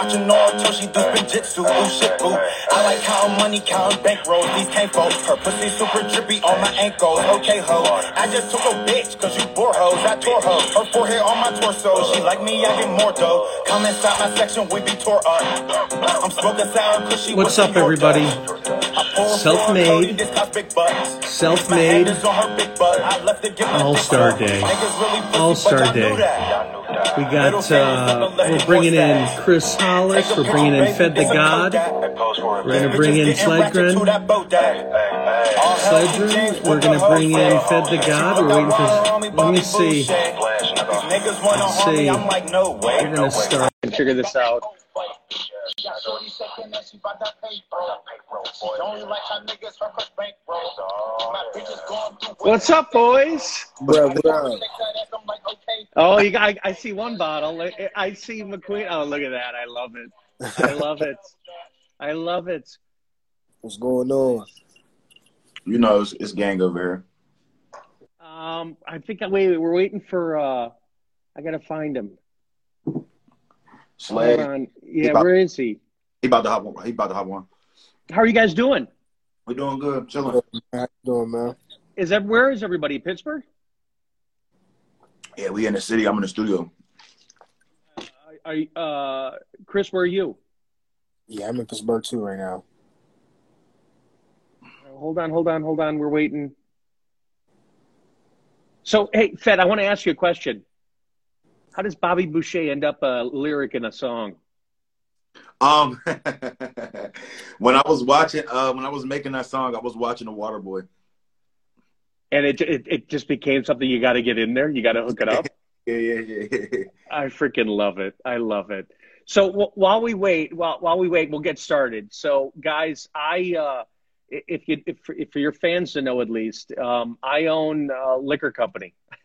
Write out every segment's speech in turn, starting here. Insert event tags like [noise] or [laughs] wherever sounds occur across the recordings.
watching Naruto, she do spinjitzu, ooh shit, boo. I like how money count bankrolls, these came from her pussy super drippy on my ankles. Okay, ho, I just took a bitch, cause you bore hoes, I tore her. Her forehead on my torso, she like me, I get more dough. Come inside my section, we be tore up. I'm smoking sour cause she What's up, everybody? Self-made. Self-made. All-Star Day. All-Star Day. We got, uh, we're bringing in Kris Hollis. We're bringing in Fedd the God. We're going to bring in Sledgren. Sledgren. We're going to bring in Fedd the God. We're waiting for, let me see. Let's see. We're going to start and figure this out. What's up, boys? Bro, what up? Oh, you got, I, I see one bottle. I, I see McQueen. Oh, look at that. I love it. I love it. I love it. What's going on? You know, it's, it's gang over here. Um, I think I, wait, we're waiting for. uh I gotta find him. Hold Slag. on. Yeah, about- where is he? He about to hop one. He about to hop one. How are you guys doing? We're doing good. Chilling. How you doing, man? Is that where is everybody? Pittsburgh? Yeah, we in the city. I'm in the studio. Are you, uh, Kris? Where are you? Yeah, I'm in Pittsburgh too right now. Hold on, hold on, hold on. We're waiting. So, hey, Fedd, I want to ask you a question. How does Bobby Boucher end up a lyric in a song? Um, [laughs] when I was watching, uh, when I was making that song, I was watching The Water Boy. And it it, it just became something you got to get in there. You got to hook it up. Yeah, [laughs] yeah, yeah, yeah. I freaking love it. I love it. So w- while we wait, while while we wait, we'll get started. So guys, I uh, if you if, if for your fans to know at least, um, I own a liquor company. [laughs]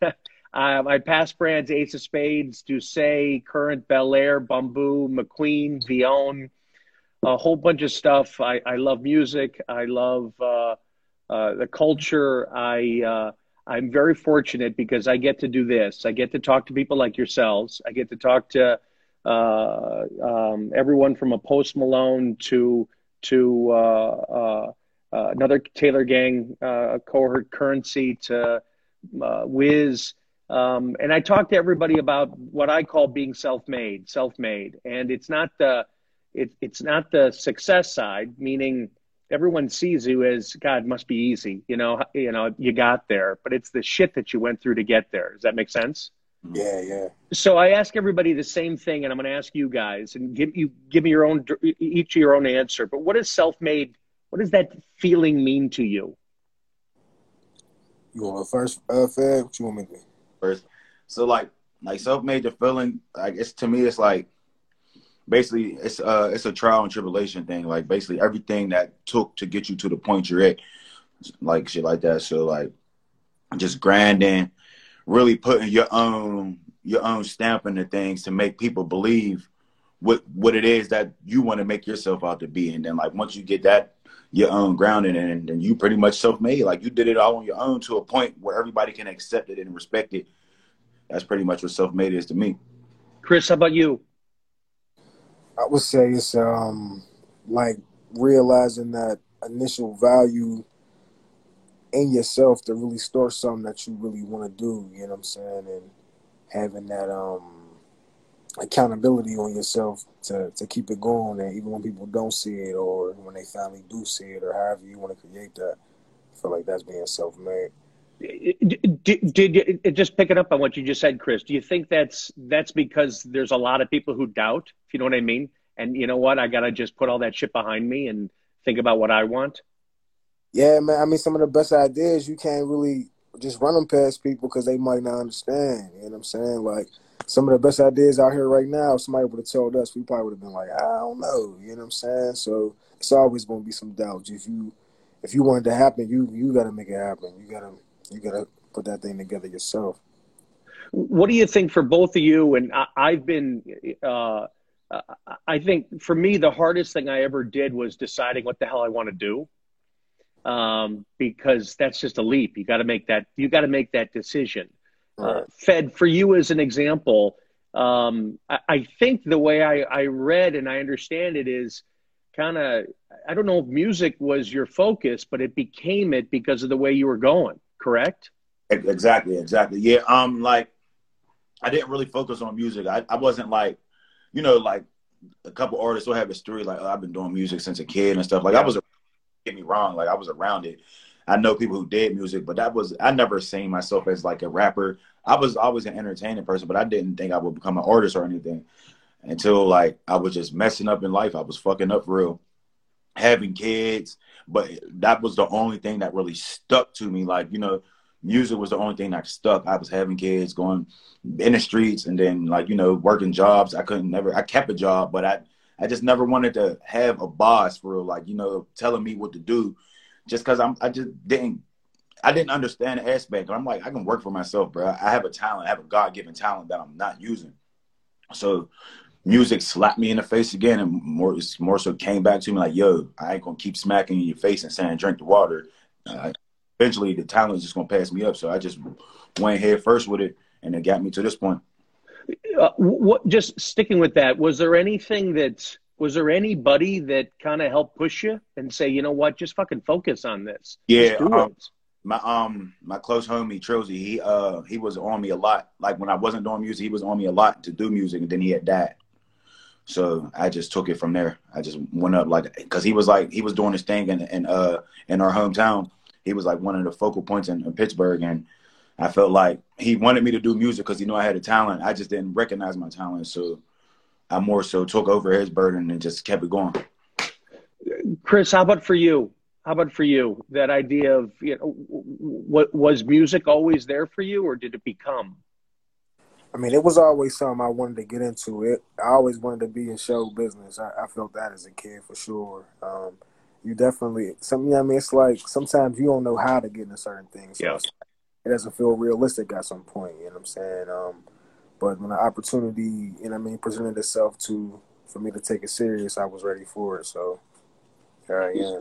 uh, my past brands: Ace of Spades, Douce, Current, Bel Air, Bumbu, McQueen, Villon, a whole bunch of stuff. I, I love music. I love uh, uh, the culture. I uh, I'm very fortunate because I get to do this. I get to talk to people like yourselves. I get to talk to uh, um, everyone from a Post Malone to to uh, uh, another Taylor Gang cohort Curren$y to Wiz. Um, and I talk to everybody about what I call being self-made, self-made, and it's not the it, it's not the success side, meaning everyone sees you as God must be easy, you know, you know, you got there, but it's the shit that you went through to get there. Does that make sense? Yeah, yeah. So I ask everybody the same thing, and I'm going to ask you guys, and give you give me your own each your own answer. But what is self-made? What does that feeling mean to you? You want to first, uh? What you want me to? First, so like, like self-made the feeling. Like it's to me, it's like basically it's uh it's a trial and tribulation thing. Like basically everything that took to get you to the point you're at, like shit like that. So like, just grinding, really putting your own your own stamp into things to make people believe what what it is that you want to make yourself out to be. And then like once you get that your own grounding and then you pretty much self-made. Like you did it all on your own to a point where everybody can accept it and respect it. That's pretty much what self-made is to me. Kris, how about you? I would say it's um like realizing that initial value in yourself to really start something that you really want to do. You know what I'm saying? And having that um accountability on yourself to to keep it going, and even when people don't see it, or when they finally do see it, or however you want to create that. I feel like that's being self-made. Did, did just pick it up on what you just said, Kris? Do you think that's that's because there's a lot of people who doubt, if you know what I mean? And you know what? I gotta just put all that shit behind me and think about what I want. Yeah, man. I mean, some of the best ideas you can't really just run them past people because they might not understand. You know what I'm saying? Like some of the best ideas out here right now, if somebody would have told us, we probably would have been like, I don't know. You know what I'm saying? So it's always to be some doubts. If you if you want it to happen, you you got to make it happen. You gotta you gotta put that thing together yourself. What do you think for both of you? And I, I've been, uh, I think for me, the hardest thing I ever did was deciding what the hell I want to do. Um, because that's just a leap. You got to make that. You got to make that decision. Uh, Fedd for you as an example. Um, I, I, think the way I, I read and I understand it is kind of, I don't know if music was your focus, but it became it because of the way you were going, correct? Exactly, exactly. Yeah. Um, like I didn't really focus on music. I, I wasn't like, you know, like a couple artists will have a story like, oh, I've been doing music since a kid and stuff. Like yeah. I was, get me wrong, like I was around it. I know people who did music, but that was I never seen myself as like a rapper. I was always an entertaining person, but I didn't think I would become an artist or anything until like I was just messing up in life. I was fucking up real, having kids, but that was the only thing that really stuck to me. Like you know, music was the only thing that stuck. I was having kids, going in the streets, and then like you know working jobs. I couldn't never. I kept a job, but I I just never wanted to have a boss for real, like you know telling me what to do just because I'm I just didn't I didn't understand the aspect. I'm like I can work for myself, bro. I have a talent, I have a God given talent that I'm not using. So music slapped me in the face again, and more more so came back to me like, yo, I ain't gonna keep smacking in your face and saying drink the water. Uh, eventually, the talent is just gonna pass me up. So I just went head first with it, and it got me to this point. Uh, what just sticking with that was there anything that was there anybody that kind of helped push you and say, you know what, just fucking focus on this? Yeah, um, my um my close homie Trozy, he uh he was on me a lot. Like when I wasn't doing music, he was on me a lot to do music, and then he had died. So I just took it from there. I just went up like because he was like he was doing his thing in, in uh in our hometown. He was like one of the focal points in, in Pittsburgh, and I felt like he wanted me to do music because he knew I had a talent. I just didn't recognize my talent, so I more so took over his burden and just kept it going. Kris, how about for you? How about for you? That idea of you know, what was music always there for you, or did it become? I mean, it was always something I wanted to get into. It. I always wanted to be in show business. I, I felt that as a kid for sure. Um, you definitely something. You know I mean, it's like sometimes you don't know how to get into certain things. So yeah. it doesn't feel realistic at some point. You know what I'm saying? Um, but when the opportunity, you know, I mean, presented itself to for me to take it serious, I was ready for it. So here I am.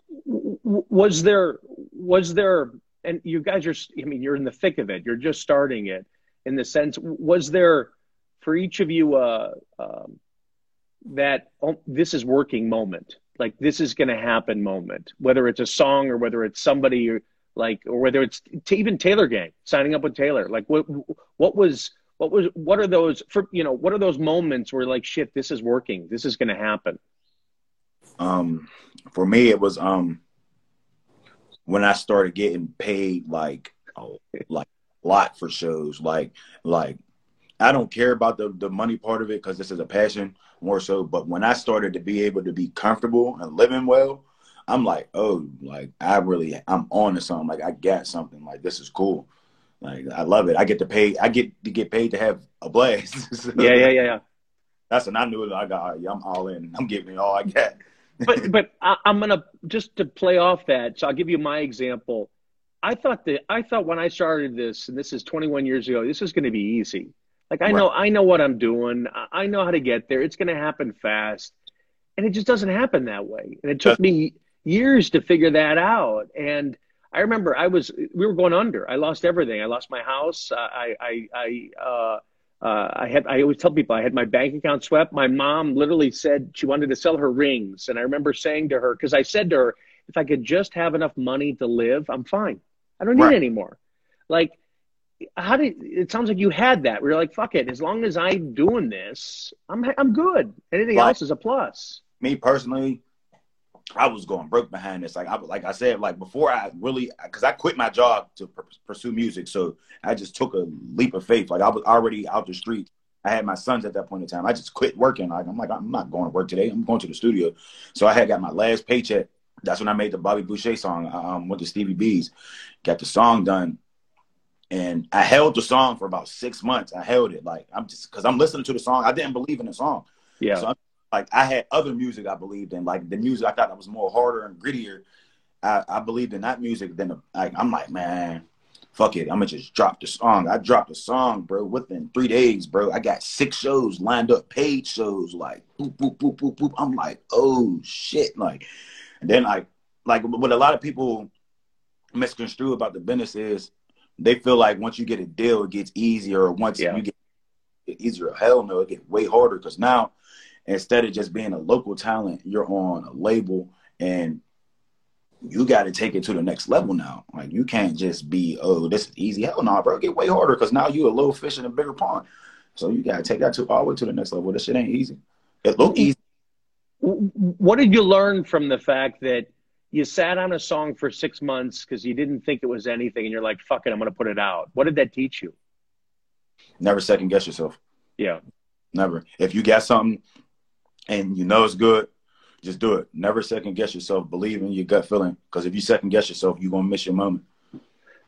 Was there, was there, and you guys are, I mean, you're in the thick of it. You're just starting it. In the sense, was there for each of you uh, um, that oh, this is working moment? Like this is going to happen moment, whether it's a song or whether it's somebody like, or whether it's even Taylor Gang signing up with Taylor. Like, what what was what was what are those for you know what are those moments where like shit this is working this is going to happen um for me it was um when i started getting paid like oh, like lot for shows like like i don't care about the the money part of it because this is a passion more so but when i started to be able to be comfortable and living well i'm like oh like i really i'm on to something like i got something like this is cool like I love it. I get to pay. I get to get paid to have a blast. [laughs] so, yeah, yeah, yeah, yeah. That's when I knew it. I got. I'm all in. I'm giving it all I got. but [laughs] but I, am gonna just to play off that. So I'll give you my example. I thought that I thought when I started this, and this is 21 years ago, this is going to be easy. Like I right. know I know what I'm doing. I know how to get there. It's going to happen fast, and it just doesn't happen that way. And it took me years to figure that out. And I remember I was we were going under. I lost everything. I lost my house. I I I uh, uh, I had I always tell people I had my bank account swept. My mom literally said she wanted to sell her rings, and I remember saying to her because I said to her, if I could just have enough money to live, I'm fine. I don't need right. any more. Like, how did it sounds like you had that? We are like, fuck it. As long as I'm doing this, I'm I'm good. Anything else is a plus. Me personally, I was going broke behind this. Like I like I said, like before I really because I quit my job to pr- pursue music, so I just took a leap of faith. Like I was already out the street. I had my sons at that point in time. I just quit working. Like I'm like I'm not going to work today. I'm going to the studio. So I had got my last paycheck. That's when I made the Bobby Boucher song. Um, with the Stevie B's, got the song done, and I held the song for about six months. I held it like I'm just because I'm listening to the song. I didn't believe in the song. Yeah. So I'm like I had other music I believed in, like the music I thought that was more harder and grittier. I, I believed in that music. Then like I'm like, man, fuck it, I'm gonna just drop the song. I dropped the song, bro. Within three days, bro, I got six shows lined up, paid shows, like boop boop boop boop boop. I'm like, oh shit, like, then like like what a lot of people misconstrue about the business is they feel like once you get a deal, it gets easier, or once yeah. you get easier. Hell no, it get way harder because now instead of just being a local talent, you're on a label and you got to take it to the next level now. Like you can't just be, oh, this is easy. Hell no, bro. It get way harder because now you a little fish in a bigger pond. So you got to take that to all the way to the next level. This shit ain't easy. It look mm. easy. What did you learn from the fact that you sat on a song for six months because you didn't think it was anything, and you're like, "Fuck it, I'm going to put it out." What did that teach you? Never second guess yourself. Yeah. Never. If you got something and you know it's good, just do it. Never second guess yourself. Believe in your gut feeling. Because if you second guess yourself, you're gonna miss your moment.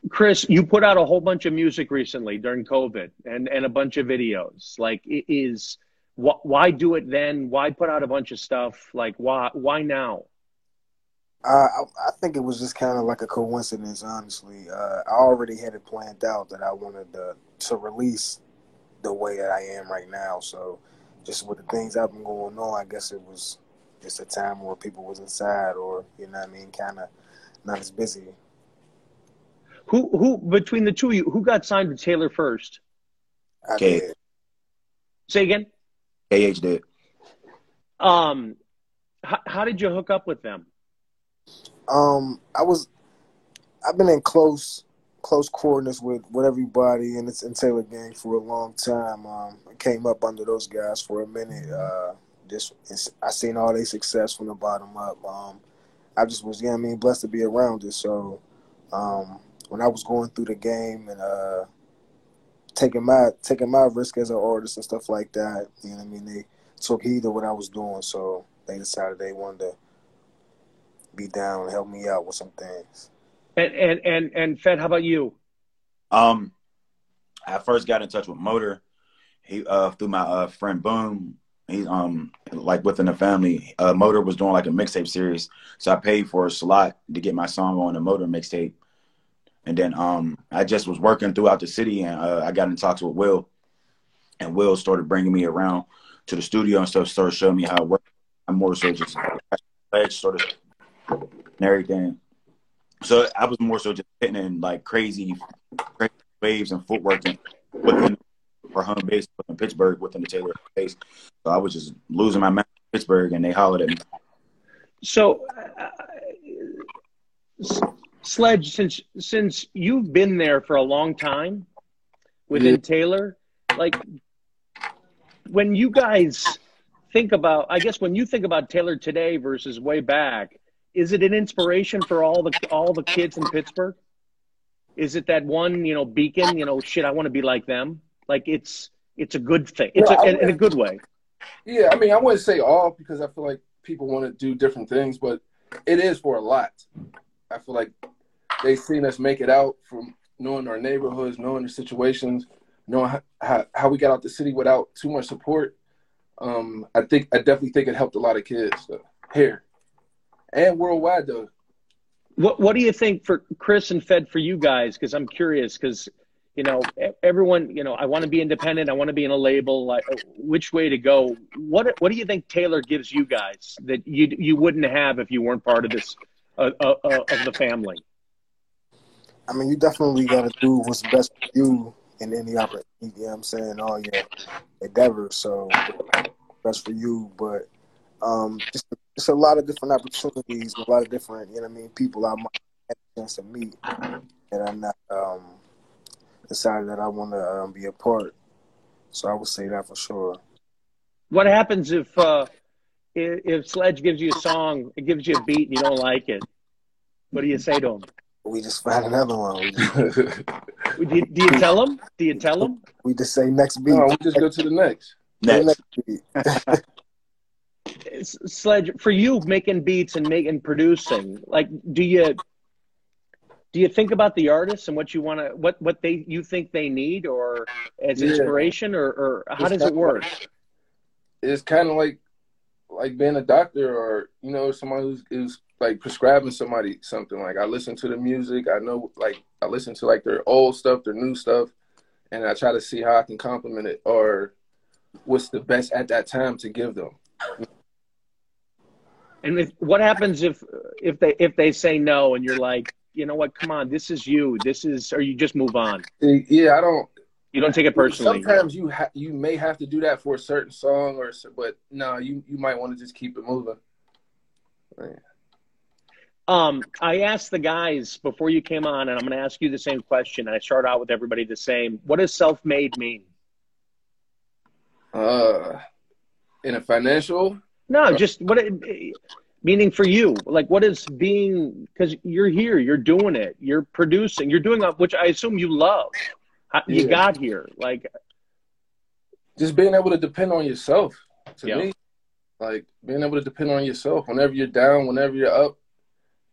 Kris, you put out a whole bunch of music recently during COVID and, and a bunch of videos. Like, is wh- why do it then? Why put out a bunch of stuff? Like, why why now? Uh, I, I think it was just kind of like a coincidence, honestly. Uh, I already had it planned out that I wanted to, to release the way that I am right now. So, just with the things I've been going on, I guess it was just a time where people was inside, or you know, what I mean, kind of not as busy. Who who between the two of you, who got signed to Taylor first? Okay. Say again. KH did. Um, how, how did you hook up with them? Um, I was, I've been in close, close quarters with, with everybody in its in Taylor gang for a long time. Um, I came up under those guys for a minute. Uh, just I seen all their success from the bottom up. Um, I just was, you know I mean, blessed to be around it. So, um, when I was going through the game and uh, taking my taking my risk as an artist and stuff like that, you know what I mean, they took heed of what I was doing. So they decided they wanted to be down and help me out with some things. And and and and Fedd, how about you? Um, I first got in touch with Motor. He uh through my uh friend Boom. He's um like within the family. Uh, Motor was doing like a mixtape series, so I paid for a slot to get my song on the Motor mixtape. And then um I just was working throughout the city, and uh, I got in talks with Will, and Will started bringing me around to the studio and stuff. Started showing me how it worked. I'm more so just ledge sort of and everything. So I was more so just hitting in like crazy, crazy waves and footwork and within our home base in Pittsburgh within the Taylor base. So I was just losing my mind in Pittsburgh and they hollered at me. So, uh, Sledge, since since you've been there for a long time within yeah. Taylor, like when you guys think about, I guess when you think about Taylor today versus way back, is it an inspiration for all the all the kids in Pittsburgh? Is it that one, you know, beacon, you know, shit, I want to be like them? Like it's it's a good thing. It's yeah, a, in a good way. Yeah, I mean, I wouldn't say all because I feel like people want to do different things, but it is for a lot. I feel like they've seen us make it out from knowing our neighborhoods, knowing the situations, knowing how, how, how we got out the city without too much support. Um, I think I definitely think it helped a lot of kids uh, here and worldwide though. What What do you think for Kris and Fedd for you guys? Because I'm curious because you know everyone you know I want to be independent. I want to be in a label. Like, which way to go? What What do you think Taylor gives you guys that you you wouldn't have if you weren't part of this uh, uh, uh, of the family? I mean, you definitely got to do what's best for you in any opportunity. You know what I'm saying? All your endeavors. So best for you, but um, just it's a lot of different opportunities, a lot of different, you know, I mean, people I might have a chance to meet, and I'm not um, decided that I want to um, be a part. So I would say that for sure. What happens if uh, if Sledge gives you a song, it gives you a beat, and you don't like it? What do you say to him? We just find another one. [laughs] do, you, do you tell them? Do you tell them? We just say next beat. No, we just go to the next. Next. next Sledge, for you making beats and making producing, like, do you do you think about the artists and what you want to what what they you think they need or as yeah. inspiration or, or how it's does it work? Like, it's kind of like like being a doctor or you know someone who's, who's like prescribing somebody something. Like I listen to the music, I know like I listen to like their old stuff, their new stuff, and I try to see how I can complement it or what's the best at that time to give them. And if, what happens if if they if they say no and you're like, you know what? Come on, this is you. This is, or you just move on. Yeah, I don't. You don't take it personally. Sometimes you ha- you may have to do that for a certain song, or but no, you you might want to just keep it moving. Um, I asked the guys before you came on, and I'm going to ask you the same question. I start out with everybody the same. What does self-made mean? Uh, in a financial, No, just what it, meaning for you. Like, what is being? Because you're here, you're doing it, you're producing, you're doing which I assume you love. How- You got here, like, just being able to depend on yourself. To Yeah. me, like being able to depend on yourself whenever you're down, whenever you're up,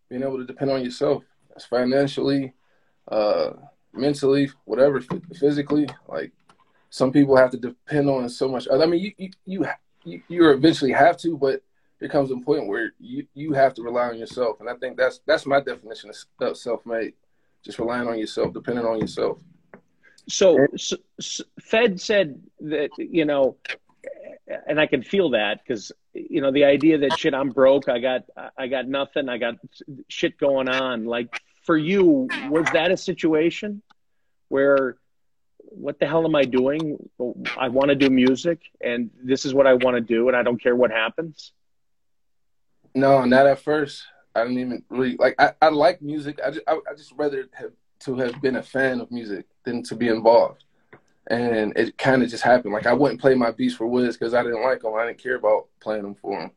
being able to depend on yourself. That's financially, uh, mentally, whatever, ph- physically. Like some people have to depend on so much. I mean, you you you you, eventually have to, but there comes a point where you you have to rely on yourself, and I think that's that's my definition of, of self-made. Just relying on yourself, depending on yourself. So, so, so Fedd said that you know, and I can feel that because you know the idea that shit, I'm broke, I got I got nothing, I got shit going on. Like for you, was that a situation where? What the hell am I doing? I want to do music, and this is what I want to do, and I don't care what happens. No, not at first. I didn't even really like. I, I like music. I just I, I just rather have to have been a fan of music than to be involved. And it kind of just happened. Like I wouldn't play my beats for Wiz because I didn't like them. I didn't care about playing them for him.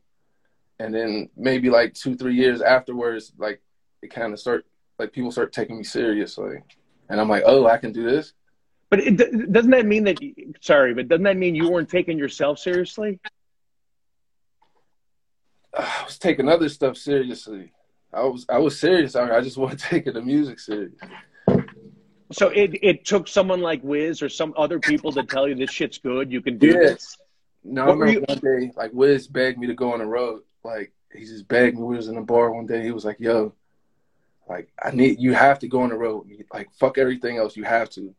And then maybe like two three years afterwards, like it kind of start like people start taking me seriously, and I'm like, oh, I can do this. But it, doesn't that mean that? Sorry, but doesn't that mean you weren't taking yourself seriously? I was taking other stuff seriously. I was I was serious. I, I just wasn't [laughs] taking the music serious. So it it took someone like Wiz or some other people to tell you this shit's good. You can do Yeah. this. No, What I were remember one day, like Wiz begged me to go on the road. Like he just begged me. We was in a bar one day. He was like, "Yo, like I need you have to go on the road. Like fuck everything else. You have to."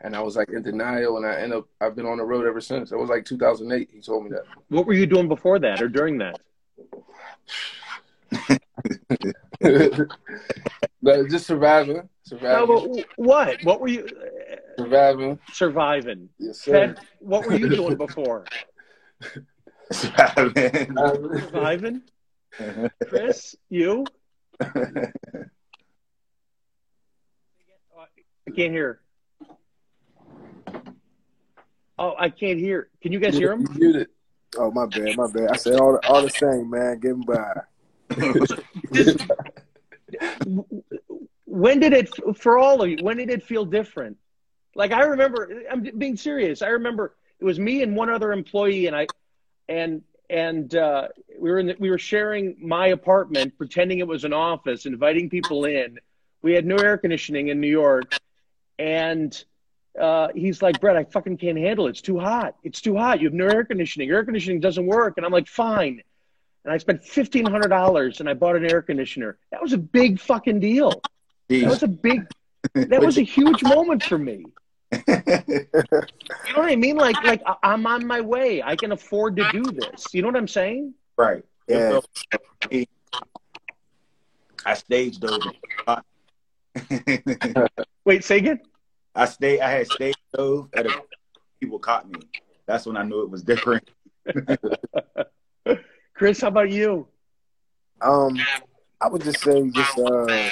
And I was like in denial, and I end up I've been on the road ever since. It was like 2008. He told me that. What were you doing before that or during that? [laughs] [laughs] but just surviving, No, surviving, but what? What were you uh, surviving. surviving? Yes, sir. Fedd, what were you doing [laughs] before? Surviving? Surviving. [laughs] Kris, you? I can't hear. Oh, I can't hear. Can you guys hear him? You muted. Oh my bad, my bad. I said all the, all the same, man. Getting by. [laughs] when did it for all of you when did it feel different? Like i remember i'm being serious. I remember it was me and one other employee and i and and uh, we were in the, we were sharing my apartment pretending it was an office inviting people in. We had no air conditioning in new york. And uh, he's like brett i fucking can't handle it. It's too hot. It's too hot. You have no air conditioning. Air conditioning doesn't work. And i'm like fine and i spent $1500 and i bought an air conditioner that was a big fucking deal that was a big [laughs] that was a huge moment for me you know what i mean like like I- i'm on my way i can afford to do this you know what i'm saying right. Yeah. I staged those. [laughs] wait say again I stayed. I had stage stove at a people caught me. That's when I knew it was different. [laughs] kris how about you Um, I would just say just uh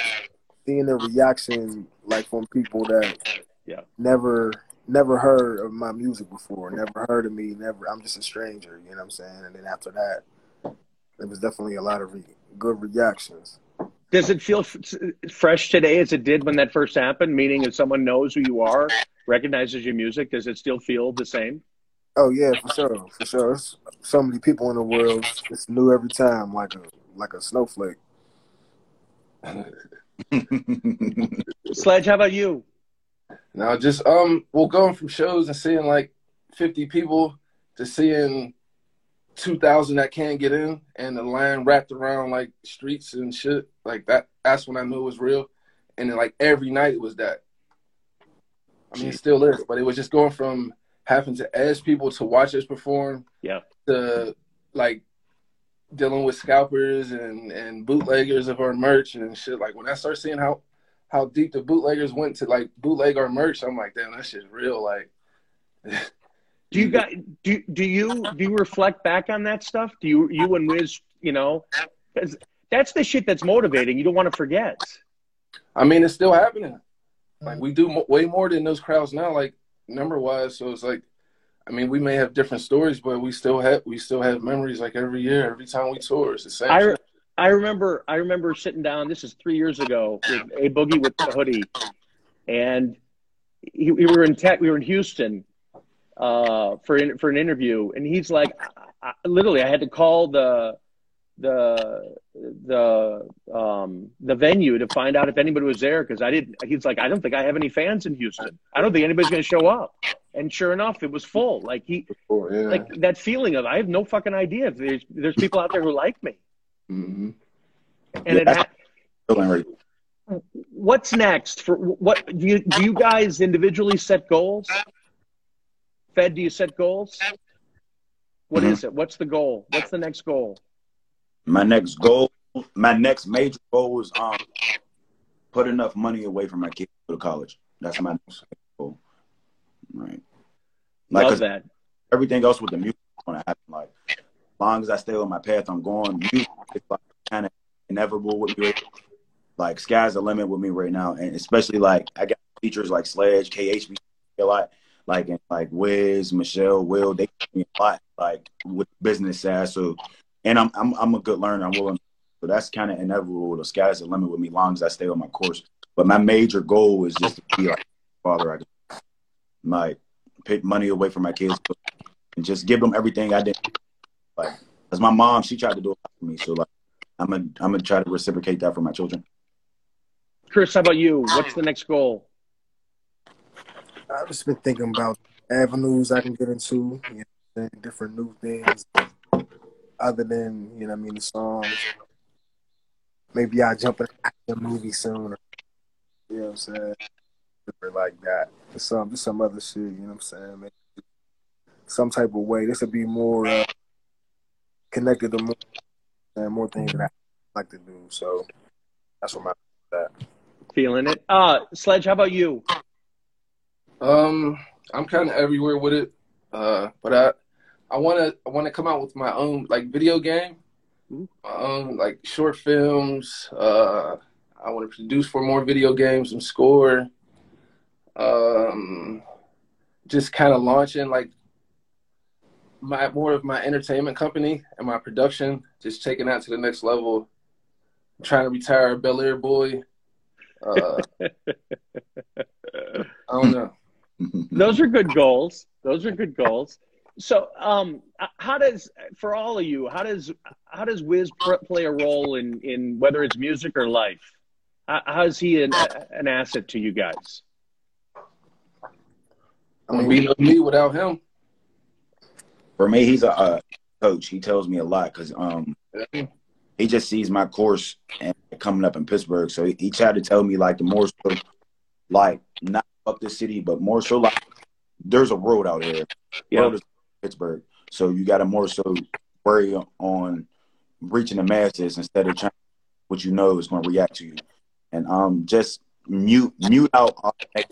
seeing the reaction like from people that Yeah. never never heard of my music before, never heard of me, never. I'm just a stranger, you know what I'm saying? And then after that, there was definitely a lot of re- good reactions. does it feel f- fresh today as it did when that first happened meaning if someone knows who you are recognizes your music does it still feel the same Oh yeah, for sure, for sure. There's so many people in the world. It's new every time, like a like a snowflake. [laughs] sledge how about you Now, just um, well, going from shows and seeing like fifty people to seeing two thousand that can't get in, and the line wrapped around like streets and shit like that. That's when I knew it was real. And then like every night it was that. I mean, it still is, but it was just going from having to ask people to watch us perform, Yeah. to like dealing with scalpers and and bootleggers of our merch and shit. Like when I start seeing how how deep the bootleggers went to like bootleg our merch. I'm like, damn, that shit's real. Like, [laughs] do you got do do you do you reflect back on that stuff? Do you you and Wiz, you know, that's the shit that's motivating. You don't want to forget. I mean, it's still happening. Like we do way more than those crowds now, like number wise. So it's like, I mean, we may have different stories, but we still have we still have memories. Like every year, every time we tour, it's the same. I, I remember I remember sitting down. This is three years ago with a boogie with the hoodie, and he, we were in tech. We were in Houston uh, for in, for an interview, and he's like, I, I, literally, I had to call the the the um the venue to find out if anybody was there because I didn't. He's like, I don't think I have any fans in Houston. I don't think anybody's going to show up. And sure enough, it was full. Like he, Oh, yeah. like that feeling of I have no fucking idea if there's there's people out there who like me. hmm And Yeah, it ha- what's next for what do you do you guys individually set goals fedd do you set goals What Mhm. is it what's the goal what's the next goal My next goal, my next major goal is um put enough money away for my kids to go to college. That's my next goal. Right. Like love that everything else with the music is gonna happen. Like as long as I stay on my path, I'm going. Music is like kind of inevitable with me. Like sky's the limit with me right now, and especially like I got features like Sledge, KHB a lot, like and like Wiz, Michelle, Will. They a lot, like with business side. So, and I'm I'm I'm a good learner. I'm willing. So that's kind of inevitable. The sky's the limit with me, long as I stay on my course. But my major goal is just to be like father. I can like pick money away from my kids and just give them everything I did. Like, cause my mom, she tried to do it for me. So like, I'm gonna I'm gonna try to reciprocate that for my children. kris how about you what's the next goal I've just been thinking about avenues I can get into, you know, what I'm saying, different new things other than, you know, what I mean, the songs. Maybe I'll jump in a movie soon. Or, you know what I'm saying? Different like that. Or some, just some other shit, you know what I'm saying? Maybe some type of way. This would be more uh, connected to more, and more things that I like to do. So that's what my that. feeling it uh sledge how about you Um, I'm kind of everywhere with it. Uh, but I, I want to, I want to come out with my own like video game, my own like short films. Uh, I want to produce for more video games and score. Um, just kind of launching like my more of my entertainment company and my production. Just taking that to the next level. trying to retire a Belaire boy. Uh, [laughs] I don't know. [laughs] those are good goals those are good goals so um how does for all of you how does how does wiz pr- play a role in in whether it's music or life how, how's he an, an asset to you guys I mean, be no me without him. For me, he's a uh, coach. He tells me a lot because um he just sees my course and coming up in Pittsburgh. So he, he tried to tell me like the more so like not up the city, but more so like there's a road out here. Yeah. Road is Pittsburgh. So you got to more so worry on reaching the masses instead of trying what you know is going to react to you, and um just mute mute out all that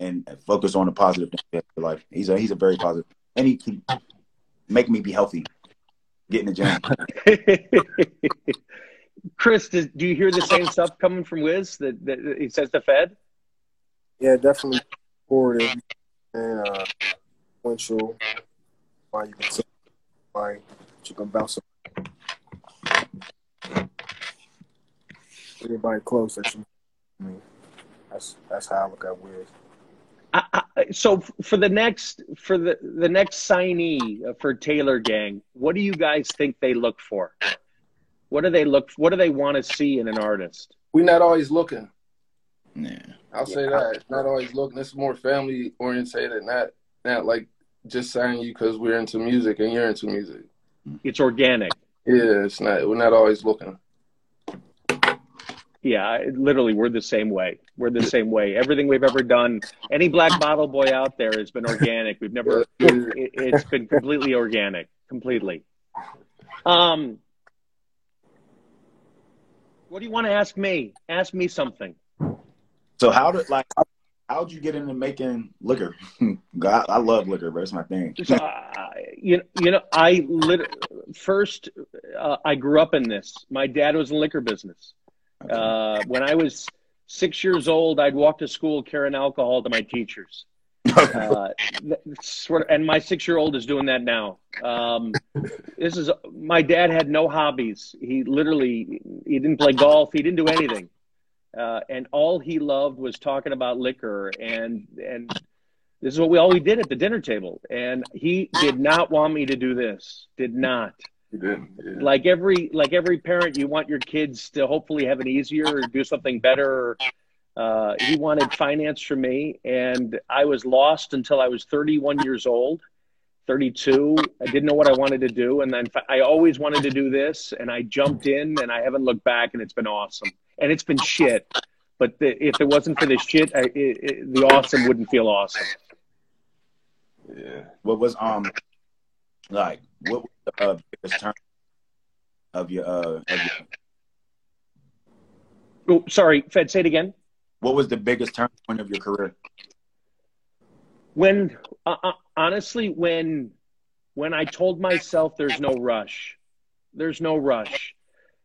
and focus on the positive things in your life. He's a he's a very positive, and he can make me be healthy. Get in the gym. [laughs] kris does, do you hear the same stuff coming from wiz that, that that he says to fedd Yeah, definitely supportive and uh, influential. Why you can say, why you can bounce anybody close that you. I mean, that's that's how I look at Wiz. I, I, so for the next for the the next signee uh, for Taylor Gang, what do you guys think they look for? What do they look? What do they want to see in an artist? We're not always looking. Yeah. I'll say that. Not always looking. It's more family orientated, not not like just signing you because we're into music and you're into music. It's organic. Yeah, it's not. We're not always looking. Yeah, literally, we're the same way. We're the same way. Everything we've ever done, any black bottle boy out there has been organic. We've never. It, it's been completely organic, completely. Um, what do you want to ask me? Ask me something. So how did like how'd you get into making liquor? [laughs] God, I love liquor, bro. It's my thing. So, uh, you you know, I lit- first uh, I grew up in this. My dad was in the liquor business. Uh, when I was six years old, I'd walk to school carrying alcohol to my teachers. [laughs] Uh, sort of, and my six-year-old is doing that now. Um, this is my dad had no hobbies. He literally he didn't play golf. He didn't do anything, uh, and all he loved was talking about liquor. And and this is what we all we did at the dinner table. And he did not want me to do this. Did not You didn't. Yeah. like every like every parent you want your kids to hopefully have it easier or do something better uh, he wanted finance from me and i was lost until i was 31 years old 32 i didn't know what i wanted to do and then i always wanted to do this and i jumped in and i haven't looked back and it's been awesome and it's been shit but the, if it wasn't for the shit I, it, it, the awesome wouldn't feel awesome yeah. What was um like what was the uh, biggest turn of your uh of your, oh sorry fedd say it again what was the biggest turn point of your career? when uh, uh, honestly when when i told myself there's no rush there's no rush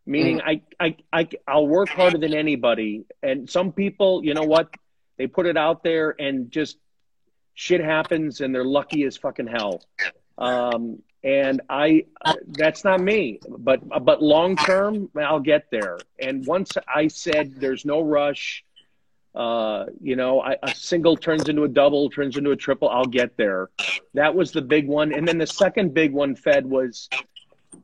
meaning I, I i i'll work harder than anybody. And some people you know what? They put it out there and just shit happens and they're lucky as fucking hell. Um and i that's not me. But but long term i'll get there. And once i said there's no rush uh, you know, I, a single turns into a double, turns into a triple. I'll get there. That was the big one, and then the second big one, Fedd was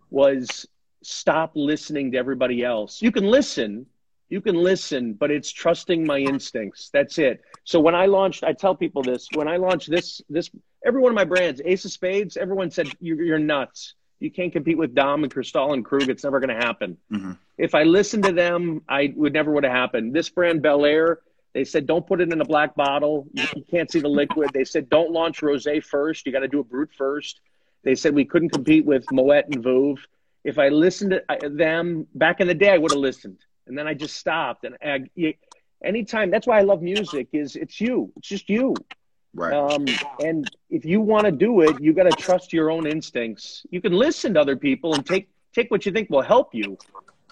was stop listening to everybody else. You can listen, you can listen, but it's trusting my instincts. That's it. So when I launched, I tell people this. When I launched this, this every one of my brands, Ace of Spades, everyone said you're, you're nuts. You can't compete with Dom and Cristal and Krug. It's never going to happen. Mm-hmm. If I listened to them, I would never would have happened. This brand, Belaire, they said don't put it in a black bottle. You, can't see the liquid. They said don't launch rosé first. You got to do a brut first. They said we couldn't compete with Moet and Veuve. If I listened to uh, them back in the day, I would have listened, and then I just stopped. And I, you, anytime, that's why I love music. Is it's you. It's just you. Right. Um, and if you want to do it, you got to trust your own instincts. You can listen to other people and take take what you think will help you.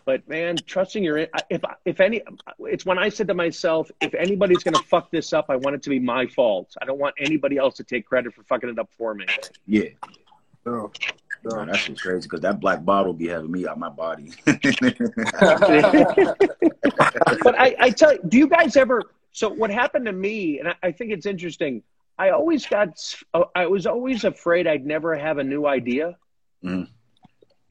But man, trusting your if if any, it's when I said to myself, if anybody's gonna fuck this up, I want it to be my fault. I don't want anybody else to take credit for fucking it up for me. yeah. No, no. Man, that's just crazy because that black bottle be having me out my body. [laughs] But I, I tell you, do you guys ever? So what happened to me, and I, I think it's interesting. I always got, I was always afraid I'd never have a new idea. Mhm.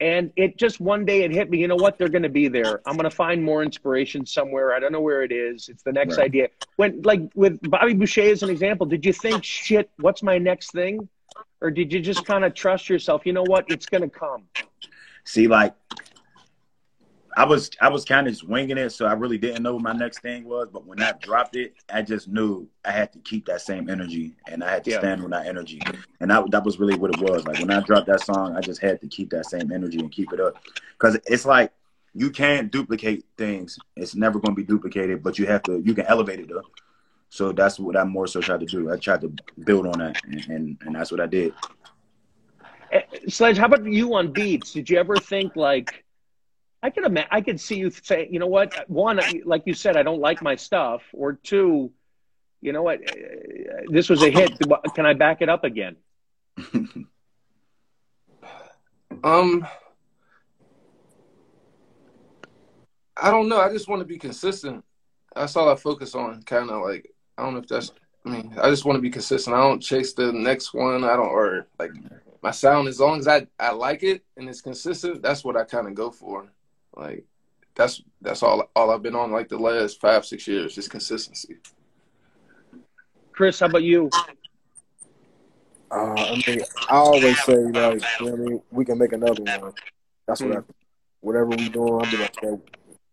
And it just one day it hit me. You know what? They're going to be there. I'm going to find more inspiration somewhere. I don't know where it is. It's the next Right. idea. When like with Bobby Boucher as an example, did you think shit? What's my next thing? Or did you just kind of trust yourself? You know what? It's going to come. See, like I was I was kind of just winging it, so I really didn't know what my next thing was. But when I dropped it, I just knew I had to keep that same energy, and I had to Yeah. stand on that energy. And that that was really what it was. Like when I dropped that song, I just had to keep that same energy and keep it up, because it's like you can't duplicate things. It's never going to be duplicated, but you have to. You can elevate it though. So that's what I more so tried to do. I tried to build on that, and and, and that's what I did. Eh, Sledge, how about you on beats? Did you ever think like, I could imagine, I could see you say, you know what? One, like you said, I don't like my stuff, or two, you know what? eh, This was a hit. Can I back it up again? [laughs] Um, I don't know. I just want to be consistent. That's all I focus on. Kind of like I don't know if that's. I mean, I just want to be consistent. I don't chase the next one. I don't or like my sound. As long as I I like it and it's consistent, that's what I kind of go for. Like that's that's all all I've been on like the last five six years. Just consistency. Kris, how about you? Uh, I mean, I always say like, you know what I mean, we can make another one. That's what I. Whatever we doing, I'll be like, yeah,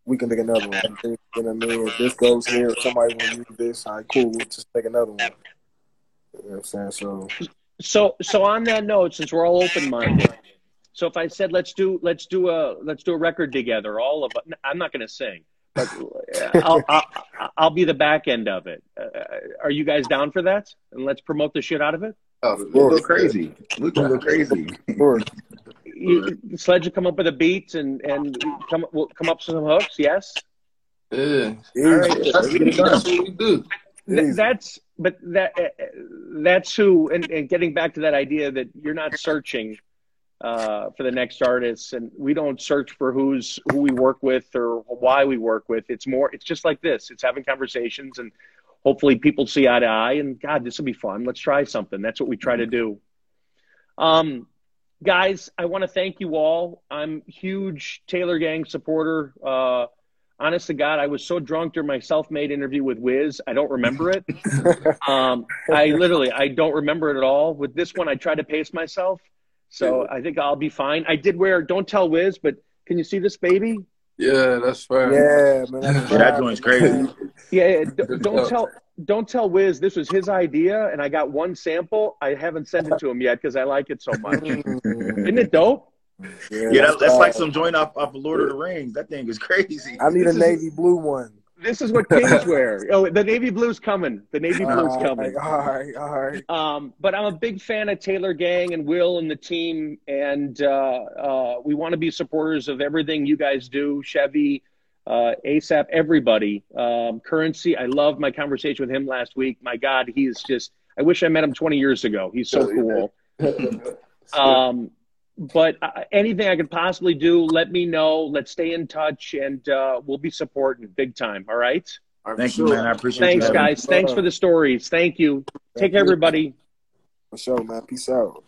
we can make another one. You know what I mean? If this goes here, if somebody want to use this, all right, cool. We'll just make another one. You know what I'm saying? So So, so on that note, since we're all open minded, so if I said let's do let's do a let's do a record together, all of us. I'm not going to sing, but uh, [laughs] I'll, I'll, I'll be the back end of it. Uh, are you guys down for that? And let's promote the shit out of it. Oh, We'll go crazy. We can go crazy. You, Sledge will come up with a beat and and come we'll come up with some hooks. Yes, Yeah. All right. That's, that's what we do. Th- that's but that uh, that's who. And, and getting back to that idea that you're not searching uh, for the next artist, and we don't search for who's who we work with or why we work with. It's more. It's just like this. It's having conversations and. Hopefully, people see eye to eye, and God, this will be fun. Let's try something. That's what we try to do. Um, guys, I want to thank you all. I'm huge Taylor Gang supporter. Uh, honest to God, I was so drunk during my self-made interview with Wiz, I don't remember it. [laughs] um, I literally, I don't remember it at all. With this one, I tried to pace myself, so I think I'll be fine. I did wear. Don't tell Wiz, but can you see this baby? Yeah, that's fine. Yeah, man. That's Yeah, [laughs] that right. joint's crazy. Yeah, yeah d- Good don't [laughs] tell. Don't tell Wiz this was his idea, and I got one sample. I haven't sent it to him yet because I like it so much. Mm. Isn't it dope? Yeah, that, that's like some joint off, off of Lord of the Rings. That thing is crazy. I need a is- navy blue one. This is what kings wear. [laughs] Oh, the navy blue's coming. The navy blue's All coming. all right, all right. Um, but I'm a big fan of Taylor Gang and Will and the team, and uh, uh, we want to be supporters of everything you guys do. Chevy, uh, ASAP, everybody. Um, Curren$y, I love my conversation with him last week. My God, he's just. I wish I met him 20 years ago. He's so cool. [laughs] [laughs] Um, but uh, anything I could possibly do, let me know. Let's stay in touch, and uh, we'll be supporting big time. All right. All right, Thank for you, sure. man. I appreciate Thanks, you. guys. Thanks for the stories. Thank you. Take care, everybody. For sure, man. Peace out.